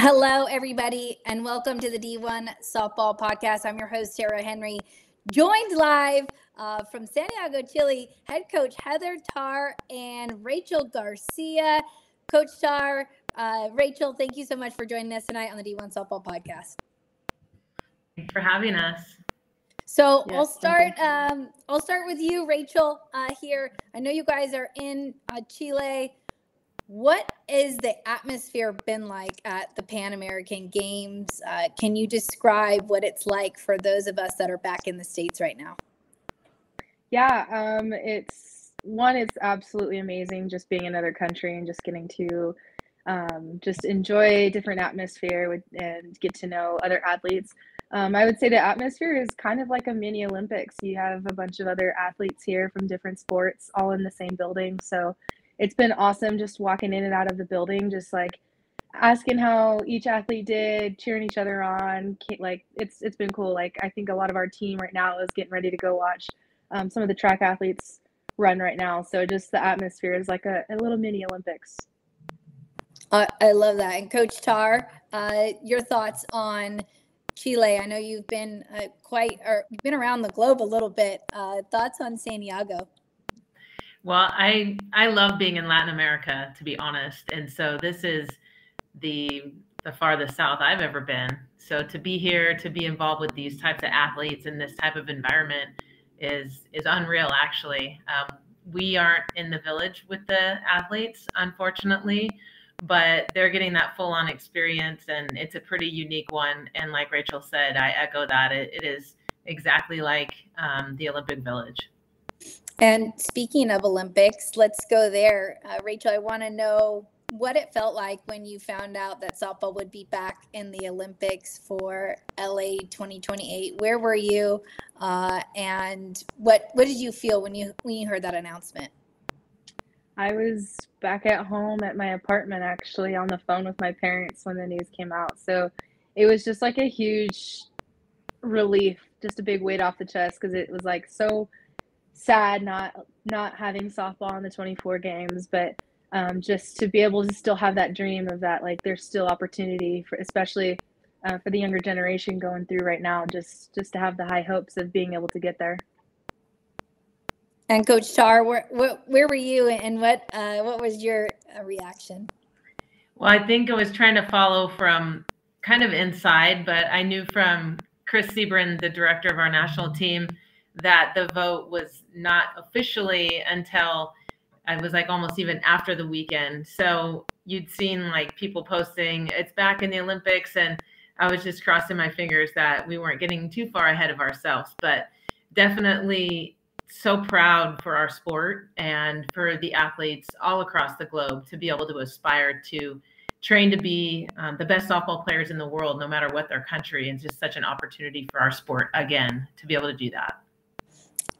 Hello, everybody, and welcome to the D1 Softball Podcast. I'm your host, Tara Henry, joined live uh, from Santiago, Chile, head coach Heather Tarr and Rachel Garcia. Coach Tarr, uh, Rachel, thank you so much for joining us tonight on the D1 Softball Podcast. Thanks for having us. So yes, I'll start. Um, I'll start with you, Rachel. Uh, here, I know you guys are in uh, Chile. What is the atmosphere been like at the Pan American Games? Uh, can you describe what it's like for those of us that are back in the states right now? Yeah, um, it's one. It's absolutely amazing just being in another country and just getting to um, just enjoy different atmosphere with, and get to know other athletes. Um, I would say the atmosphere is kind of like a mini Olympics. You have a bunch of other athletes here from different sports all in the same building. So it's been awesome just walking in and out of the building, just like asking how each athlete did, cheering each other on. Like it's it's been cool. Like I think a lot of our team right now is getting ready to go watch um, some of the track athletes run right now. So just the atmosphere is like a, a little mini Olympics. I love that. And Coach Tarr, uh, your thoughts on Chile? I know you've been uh, quite, or been around the globe a little bit. Uh, thoughts on Santiago? Well, I I love being in Latin America, to be honest, and so this is the the farthest south I've ever been. So to be here, to be involved with these types of athletes in this type of environment is is unreal. Actually, um, we aren't in the village with the athletes, unfortunately but they're getting that full on experience and it's a pretty unique one. And like Rachel said, I echo that. it, it is exactly like um, the Olympic Village. And speaking of Olympics, let's go there. Uh, Rachel, I want to know what it felt like when you found out that softball would be back in the Olympics for LA 2028. Where were you, uh, and what what did you feel when you when you heard that announcement? I was back at home at my apartment actually on the phone with my parents when the news came out. So it was just like a huge relief, just a big weight off the chest because it was like so sad not not having softball in the 24 games, but um, just to be able to still have that dream of that like there's still opportunity for especially uh, for the younger generation going through right now just just to have the high hopes of being able to get there. And Coach Tarr, where, where, where were you and what, uh, what was your uh, reaction? Well, I think I was trying to follow from kind of inside, but I knew from Chris Sebren, the director of our national team, that the vote was not officially until I was like almost even after the weekend. So you'd seen like people posting, it's back in the Olympics. And I was just crossing my fingers that we weren't getting too far ahead of ourselves. But definitely so proud for our sport and for the athletes all across the globe to be able to aspire to train to be um, the best softball players in the world, no matter what their country. It's just such an opportunity for our sport again to be able to do that.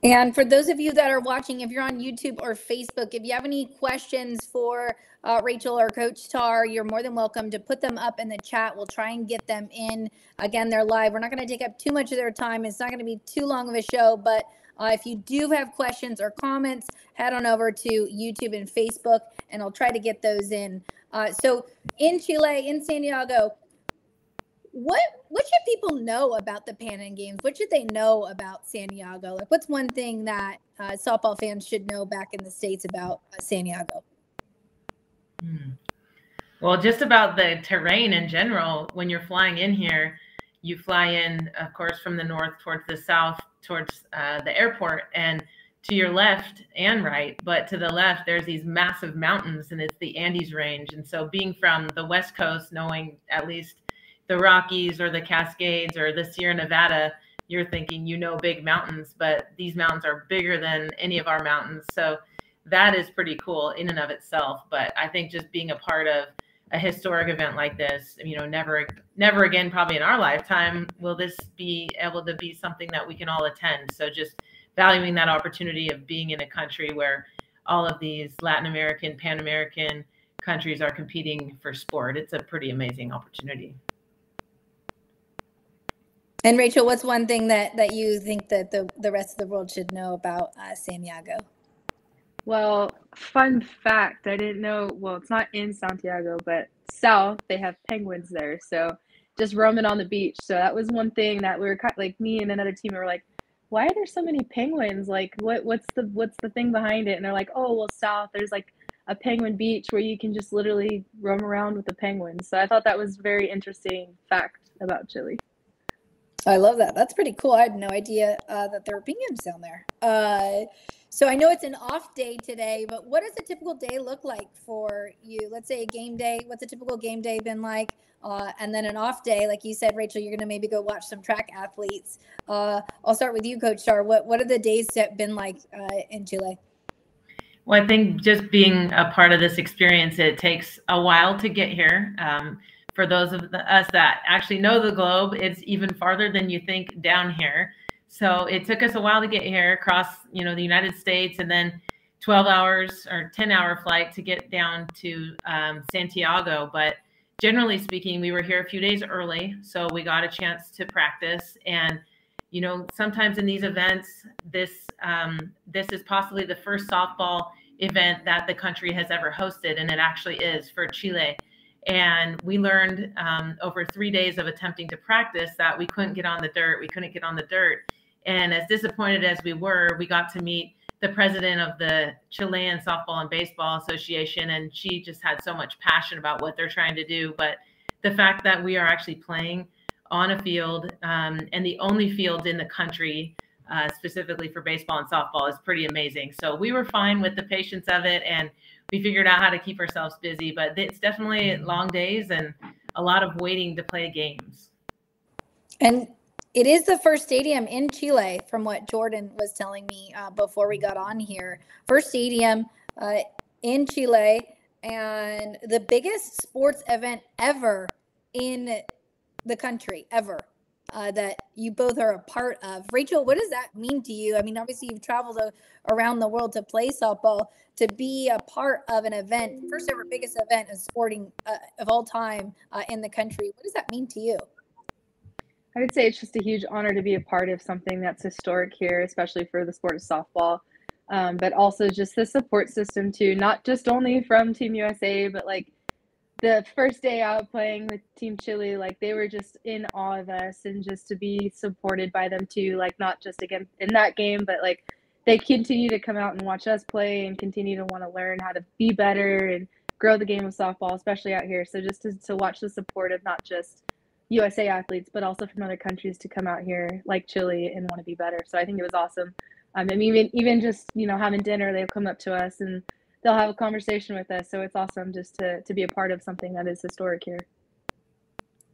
And for those of you that are watching, if you're on YouTube or Facebook, if you have any questions for uh, Rachel or Coach Tarr, you're more than welcome to put them up in the chat. We'll try and get them in. Again, they're live. We're not going to take up too much of their time. It's not going to be too long of a show, but uh, if you do have questions or comments, head on over to YouTube and Facebook, and I'll try to get those in. Uh, so, in Chile, in Santiago, what what should people know about the Pan Am Games? What should they know about Santiago? Like, what's one thing that uh, softball fans should know back in the states about uh, Santiago? Hmm. Well, just about the terrain in general. When you're flying in here, you fly in, of course, from the north towards the south, towards uh, the airport, and to your left and right, but to the left, there's these massive mountains, and it's the Andes Range. And so, being from the West Coast, knowing at least the Rockies or the Cascades or the Sierra Nevada, you're thinking you know big mountains, but these mountains are bigger than any of our mountains. So, that is pretty cool in and of itself. But I think just being a part of a historic event like this you know never never again probably in our lifetime will this be able to be something that we can all attend so just valuing that opportunity of being in a country where all of these latin american pan american countries are competing for sport it's a pretty amazing opportunity and rachel what's one thing that that you think that the, the rest of the world should know about uh, santiago Well, fun fact, I didn't know. Well, it's not in Santiago, but south they have penguins there. So just roaming on the beach. So that was one thing that we were like me and another team were like, why are there so many penguins? Like, what what's the what's the thing behind it? And they're like, oh well, south there's like a penguin beach where you can just literally roam around with the penguins. So I thought that was very interesting fact about Chile. I love that. That's pretty cool. I had no idea uh, that there were penguins down there. Uh, so I know it's an off day today, but what does a typical day look like for you? Let's say a game day. What's a typical game day been like? Uh, and then an off day, like you said, Rachel, you're going to maybe go watch some track athletes. Uh, I'll start with you, Coach Tarr. What what are the days that been like uh, in Chile? Well, I think just being a part of this experience, it takes a while to get here. Um, for those of the, us that actually know the globe, it's even farther than you think down here. So it took us a while to get here across, you know, the United States, and then 12 hours or 10 hour flight to get down to um, Santiago. But generally speaking, we were here a few days early, so we got a chance to practice. And you know, sometimes in these events, this um, this is possibly the first softball event that the country has ever hosted, and it actually is for Chile. And we learned um, over three days of attempting to practice that we couldn't get on the dirt. We couldn't get on the dirt. And as disappointed as we were, we got to meet the president of the Chilean Softball and Baseball Association, and she just had so much passion about what they're trying to do. But the fact that we are actually playing on a field um, and the only field in the country uh, specifically for baseball and softball is pretty amazing. So we were fine with the patience of it, and we figured out how to keep ourselves busy. But it's definitely long days and a lot of waiting to play games. And it is the first stadium in Chile, from what Jordan was telling me uh, before we got on here. First stadium uh, in Chile, and the biggest sports event ever in the country, ever. Uh, that you both are a part of. Rachel, what does that mean to you? I mean, obviously, you've traveled around the world to play softball. To be a part of an event, first ever biggest event of sporting uh, of all time uh, in the country, what does that mean to you? I would say it's just a huge honor to be a part of something that's historic here, especially for the sport of softball. Um, but also just the support system too, not just only from Team USA, but like the first day out playing with Team Chile, like they were just in awe of us and just to be supported by them too, like not just again in that game, but like they continue to come out and watch us play and continue to want to learn how to be better and grow the game of softball, especially out here. So just to, to watch the support of not just USA athletes, but also from other countries to come out here like Chile and want to be better. So I think it was awesome. Um, and even even just you know having dinner, they'll come up to us and they'll have a conversation with us. So it's awesome just to to be a part of something that is historic here.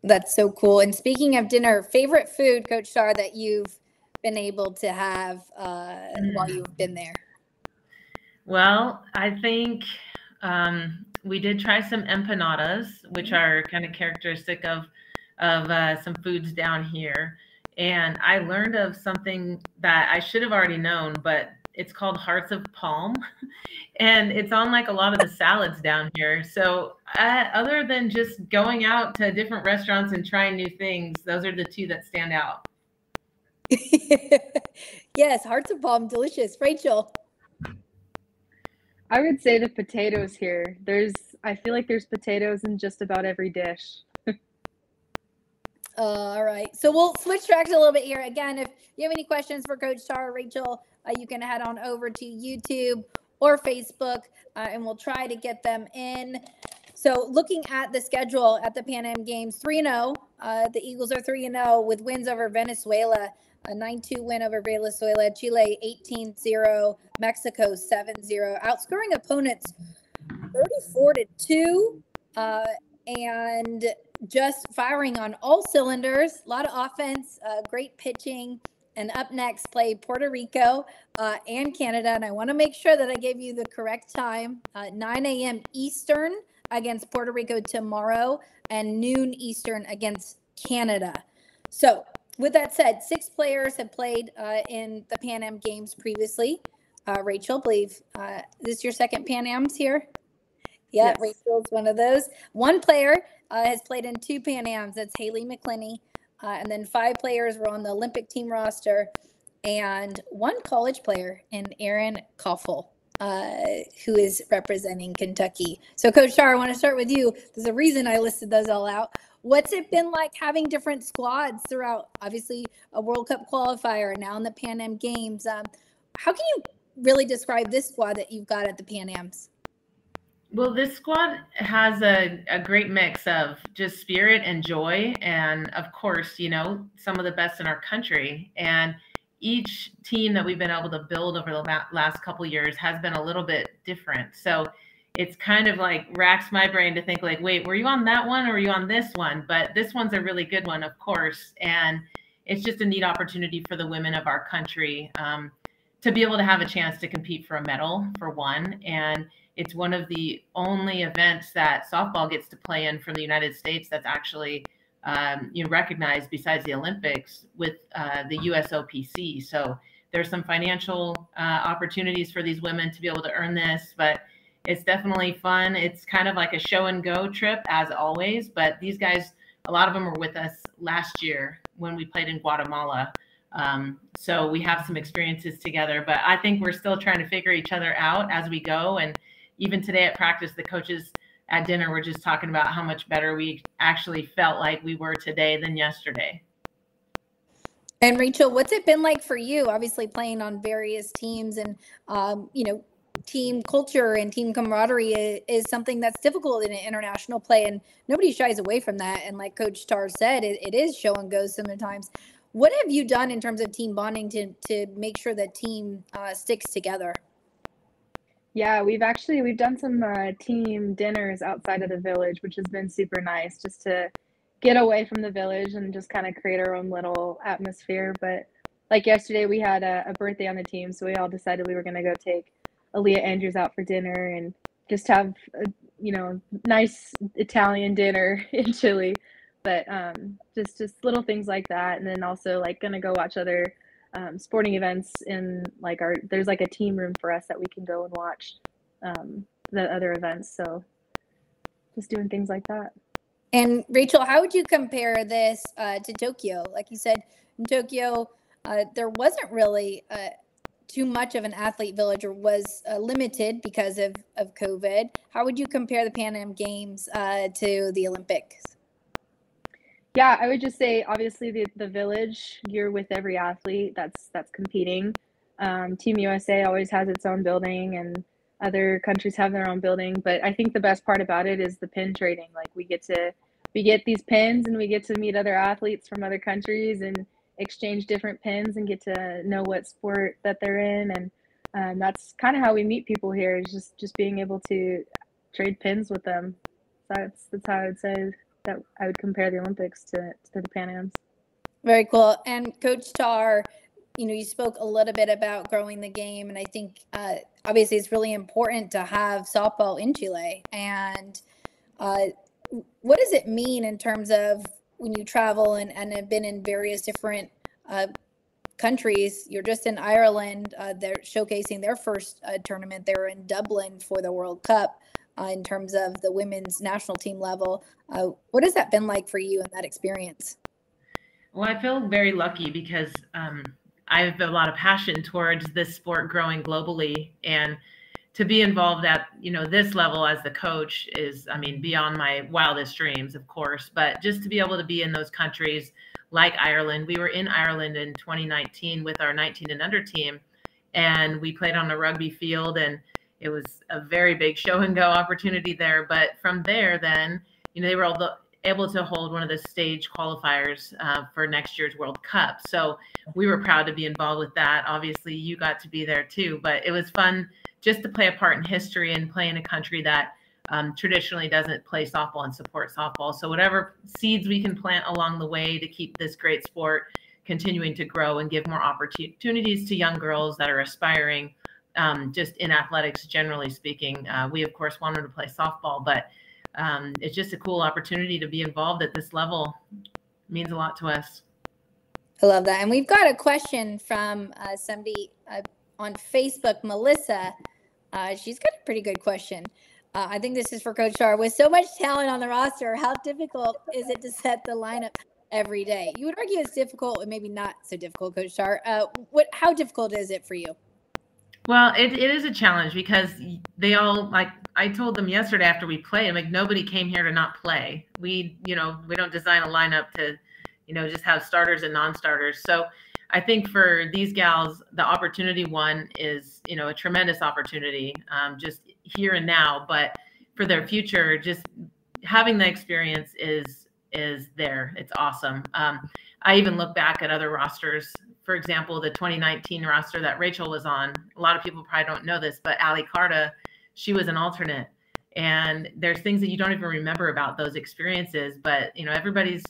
That's so cool. And speaking of dinner, favorite food, Coach Tarr, that you've been able to have uh, mm. while you've been there? Well, I think um, we did try some empanadas, which mm. are kind of characteristic of of uh, some foods down here. And I learned of something that I should have already known, but it's called Hearts of Palm. and it's on like a lot of the salads down here. So, uh, other than just going out to different restaurants and trying new things, those are the two that stand out. yes, Hearts of Palm, delicious. Rachel. I would say the potatoes here. There's, I feel like there's potatoes in just about every dish. Uh, all right. So we'll switch tracks a little bit here. Again, if you have any questions for Coach Tarr or Rachel, uh, you can head on over to YouTube or Facebook, uh, and we'll try to get them in. So looking at the schedule at the Pan Am Games, 3 0. Uh, the Eagles are 3 0 with wins over Venezuela, a 9 2 win over Venezuela, Chile 18 0, Mexico 7 0, outscoring opponents 34 to 2. Uh, and just firing on all cylinders. A lot of offense, uh, great pitching. And up next, play Puerto Rico uh, and Canada. And I want to make sure that I gave you the correct time uh, 9 a.m. Eastern against Puerto Rico tomorrow, and noon Eastern against Canada. So, with that said, six players have played uh, in the Pan Am Games previously. Uh, Rachel, believe uh, this your second Pan Am's here? Yeah, yes. Rachel's one of those. One player uh, has played in two Pan Ams. That's Haylie McCleney. Uh, and then five players were on the Olympic team roster, and one college player in Erin Coffel. uh, who is representing Kentucky. So, Coach Tarr, I want to start with you. There's a reason I listed those all out. What's it been like having different squads throughout, obviously, a World Cup qualifier, now in the Pan Am Games? Um, how can you really describe this squad that you've got at the Pan Ams? Well, this squad has a, a great mix of just spirit and joy, and of course, you know, some of the best in our country. And each team that we've been able to build over the last couple years has been a little bit different. So it's kind of like racks my brain to think like, wait, were you on that one or were you on this one? But this one's a really good one, of course, and it's just a neat opportunity for the women of our country um, to be able to have a chance to compete for a medal for one and it's one of the only events that softball gets to play in from the United States that's actually um, you know recognized besides the Olympics with uh, the USOPC. So there's some financial uh, opportunities for these women to be able to earn this, but it's definitely fun. It's kind of like a show and go trip as always. But these guys, a lot of them were with us last year when we played in Guatemala. Um, so we have some experiences together, but I think we're still trying to figure each other out as we go and even today at practice, the coaches at dinner were just talking about how much better we actually felt like we were today than yesterday. And Rachel, what's it been like for you? Obviously, playing on various teams and, um, you know, team culture and team camaraderie is, is, something that's difficult in international play, and nobody shies away from that. And like Coach Tarr said, it, it is show and go sometimes. What have you done in terms of team bonding to to make sure that team uh, sticks together? Yeah, we've actually we've done some uh, team dinners outside of the village, which has been super nice just to get away from the village and just kind of create our own little atmosphere. But like yesterday, we had a, a birthday on the team, so we all decided we were going to go take Aaliyah Andrews out for dinner and just have a you know nice Italian dinner in Chile. But um, just just little things like that, and then also like gonna go watch other um, sporting events in like our there's like a team room for us that we can go and watch um, the other events. So just doing things like that. And Rachel, how would you compare this uh, to Tokyo? Like you said, in Tokyo, uh, there wasn't really uh, too much of an athlete village or was uh, limited because of, of COVID. How would you compare the Pan Am Games uh, to the Olympics? Yeah, I would just say obviously the, the village, you're with every athlete that's that's competing. Um, Team USA always has its own building and other countries have their own building. But I think the best part about it is the pin trading. Like we get to we get these pins and we get to meet other athletes from other countries and exchange different pins and get to know what sport that they're in and um, that's kind of how we meet people here is just just being able to trade pins with them. That's that's how I would say that I would compare the Olympics to, to the Pan Ams. Very cool. And Coach Tarr, you know, you spoke a little bit about growing the game, and I think uh, obviously it's really important to have softball in Chile. And uh, what does it mean in terms of when you travel and, and have been in various different uh, countries? You're just in Ireland. Uh, they're showcasing their first uh, tournament. They were in Dublin for the World Cup uh, in terms of the women's national team level. Uh, what has that been like for you in that experience? Well, I feel very lucky because um, I have a lot of passion towards this sport growing globally, and to be involved at you know this level as the coach is, I mean, beyond my wildest dreams, of course. But just to be able to be in those countries like Ireland, we were in Ireland in 2019 with our 19 and under team, and we played on a rugby field and it was a very big show and go opportunity there. But from there, then, you know, they were all able to hold one of the stage qualifiers uh, for next year's World Cup. So we were proud to be involved with that. Obviously, you got to be there too, but it was fun just to play a part in history and play in a country that um, traditionally doesn't play softball and support softball. So whatever seeds we can plant along the way to keep this great sport continuing to grow and give more opportunities to young girls that are aspiring um, just in athletics, generally speaking. Uh, we, of course, wanted to play softball, but um, it's just a cool opportunity to be involved at this level. It means a lot to us. I love that. And we've got a question from uh, somebody uh, on Facebook, Melissa. Uh, she's got a pretty good question. Uh, I think this is for Coach Tarr. With so much talent on the roster, how difficult is it to set the lineup every day? You would argue it's difficult, and maybe not so difficult, Coach Tarr. Uh, what? How difficult is it for you? Well, it, it is a challenge because they all like I told them yesterday after we played, I'm like nobody came here to not play. We, you know, we don't design a lineup to, you know, just have starters and non-starters. So I think for these gals, the opportunity one is, you know, a tremendous opportunity, um, just here and now. But for their future, just having the experience is is there. It's awesome. Um, I even look back at other rosters for example, the 2019 roster that Rachel was on, a lot of people probably don't know this, but Ally Carda, she was an alternate. And there's things that you don't even remember about those experiences, but you know, everybody's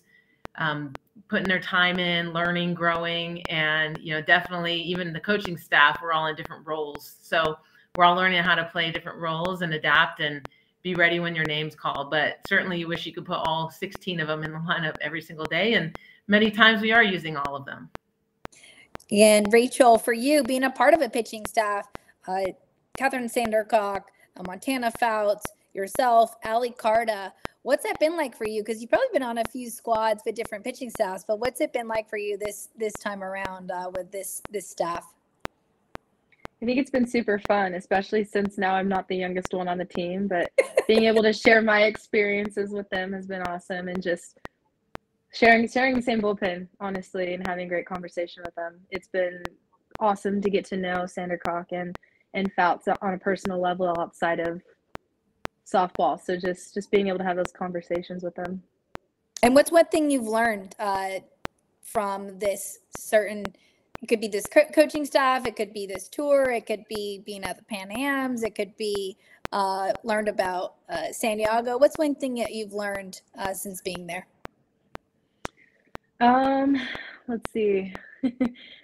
um, putting their time in, learning, growing, and you know, definitely even the coaching staff, we're all in different roles. So we're all learning how to play different roles and adapt and be ready when your name's called. But certainly you wish you could put all 16 of them in the lineup every single day. And many times we are using all of them. And Rachel, for you being a part of a pitching staff, uh, Kathryn Sandercock, uh, Montana Fouts, yourself, Ally Carda, what's that been like for you? Because you've probably been on a few squads with different pitching staffs, but what's it been like for you this this time around uh, with this this staff? I think it's been super fun, especially since now I'm not the youngest one on the team, but being able to share my experiences with them has been awesome and just sharing sharing the same bullpen, honestly, and having great conversation with them. It's been awesome to get to know Sandercock and and Fouts on a personal level outside of softball. So just just being able to have those conversations with them. And what's one thing you've learned uh, from this certain? It could be this co- coaching staff. It could be this tour. It could be being at the Pan Ams. It could be uh, learned about uh, San Diego. What's one thing that you've learned uh, since being there? Um, let's see.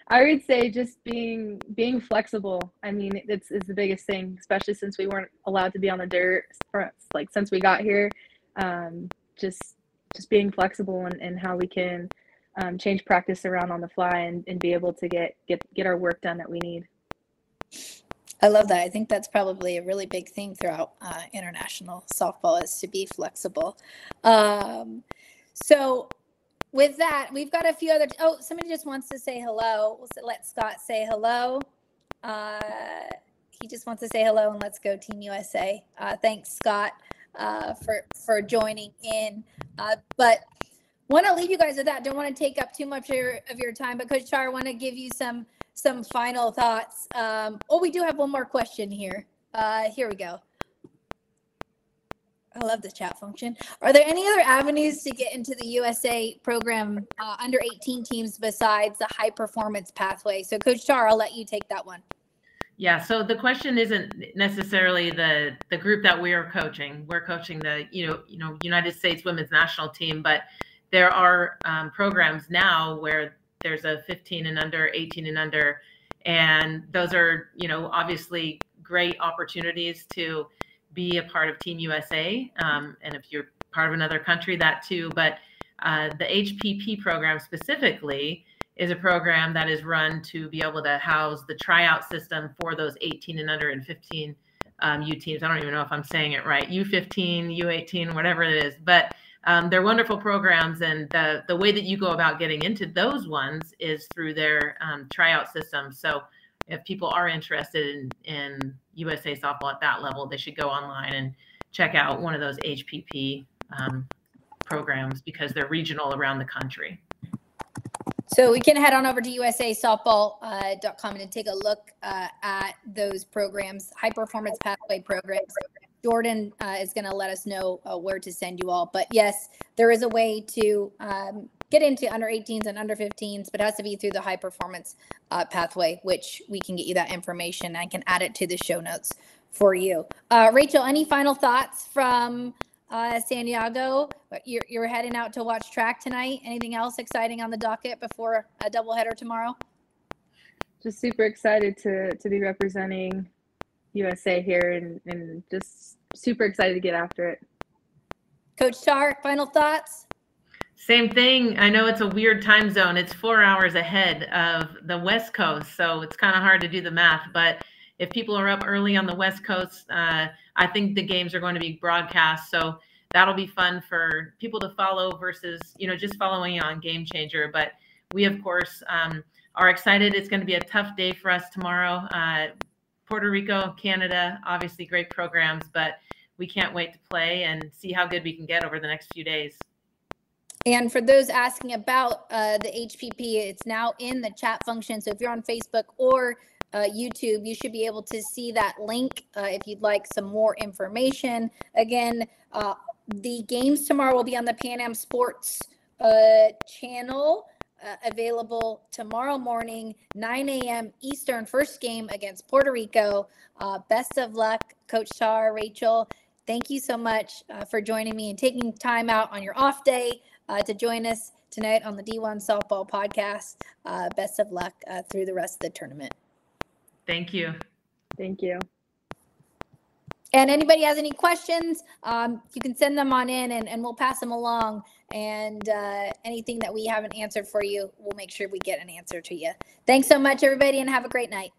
I would say just being being flexible. I mean, it's is the biggest thing, especially since we weren't allowed to be on the dirt for, like since we got here. Um, just just being flexible and, and how we can um, change practice around on the fly and, and be able to get get get our work done that we need. I love that. I think that's probably a really big thing throughout uh, international softball is to be flexible. Um, so with that, we've got a few other. Oh, somebody just wants to say hello. We'll let Scott say hello. Uh, he just wants to say hello and let's go Team USA. Uh, thanks, Scott, uh, for for joining in. Uh, but want to leave you guys with that. Don't want to take up too much of your, of your time, but Coach Tarr, want to give you some some final thoughts. Um, oh, we do have one more question here. Uh, here we go. I love the chat function. Are there any other avenues to get into the USA program uh, under 18 teams besides the high performance pathway? So, Coach Tarr, I'll let you take that one. Yeah. So the question isn't necessarily the the group that we are coaching. We're coaching the you know you know United States Women's National Team, but there are um, programs now where there's a 15 and under, 18 and under, and those are you know obviously great opportunities to be a part of Team USA. Um, and if you're part of another country, that too. But uh, the HPP program specifically is a program that is run to be able to house the tryout system for those 18 and under and 15 um, U teams. I don't even know if I'm saying it right. U15, U18, whatever it is. But um, they're wonderful programs, and the the way that you go about getting into those ones is through their um, tryout system. So if people are interested in, in USA softball at that level, they should go online and check out one of those HPP um, programs because they're regional around the country. So we can head on over to usasoftball.com uh, and take a look uh, at those programs, high performance pathway programs. Jordan uh, is going to let us know uh, where to send you all. But yes, there is a way to um, get into under 18s and under 15s, but it has to be through the high performance uh, pathway, which we can get you that information. I can add it to the show notes for you. Uh, Rachel, any final thoughts from uh, San Diego? You're, you're heading out to watch track tonight. Anything else exciting on the docket before a doubleheader tomorrow? Just super excited to to be representing USA here and, and just super excited to get after it. Coach Tarr, final thoughts? Same thing. I know it's a weird time zone. It's four hours ahead of the West Coast, so it's kind of hard to do the math. But if people are up early on the West Coast, uh, I think the games are going to be broadcast. So that'll be fun for people to follow versus you know just following on Game Changer. But we of course um, are excited. It's going to be a tough day for us tomorrow. Uh, Puerto Rico, Canada, obviously great programs, but we can't wait to play and see how good we can get over the next few days. And for those asking about uh, the HPP, it's now in the chat function. So if you're on Facebook or uh, YouTube, you should be able to see that link uh, if you'd like some more information. Again, uh, the games tomorrow will be on the Pan Am Sports uh, channel. Uh, available tomorrow morning, 9 a.m. Eastern, first game against Puerto Rico. best of luck, Coach Tarr, Rachel. Thank you so much for joining me and taking time out on your off day uh, to join us tonight on the D1 Softball Podcast. Uh, best of luck uh, through the rest of the tournament. Thank you. Thank you. And anybody has any questions, um, you can send them on in and, and we'll pass them along. And uh, anything that we haven't answered for you, we'll make sure we get an answer to you. Thanks so much, everybody, and have a great night.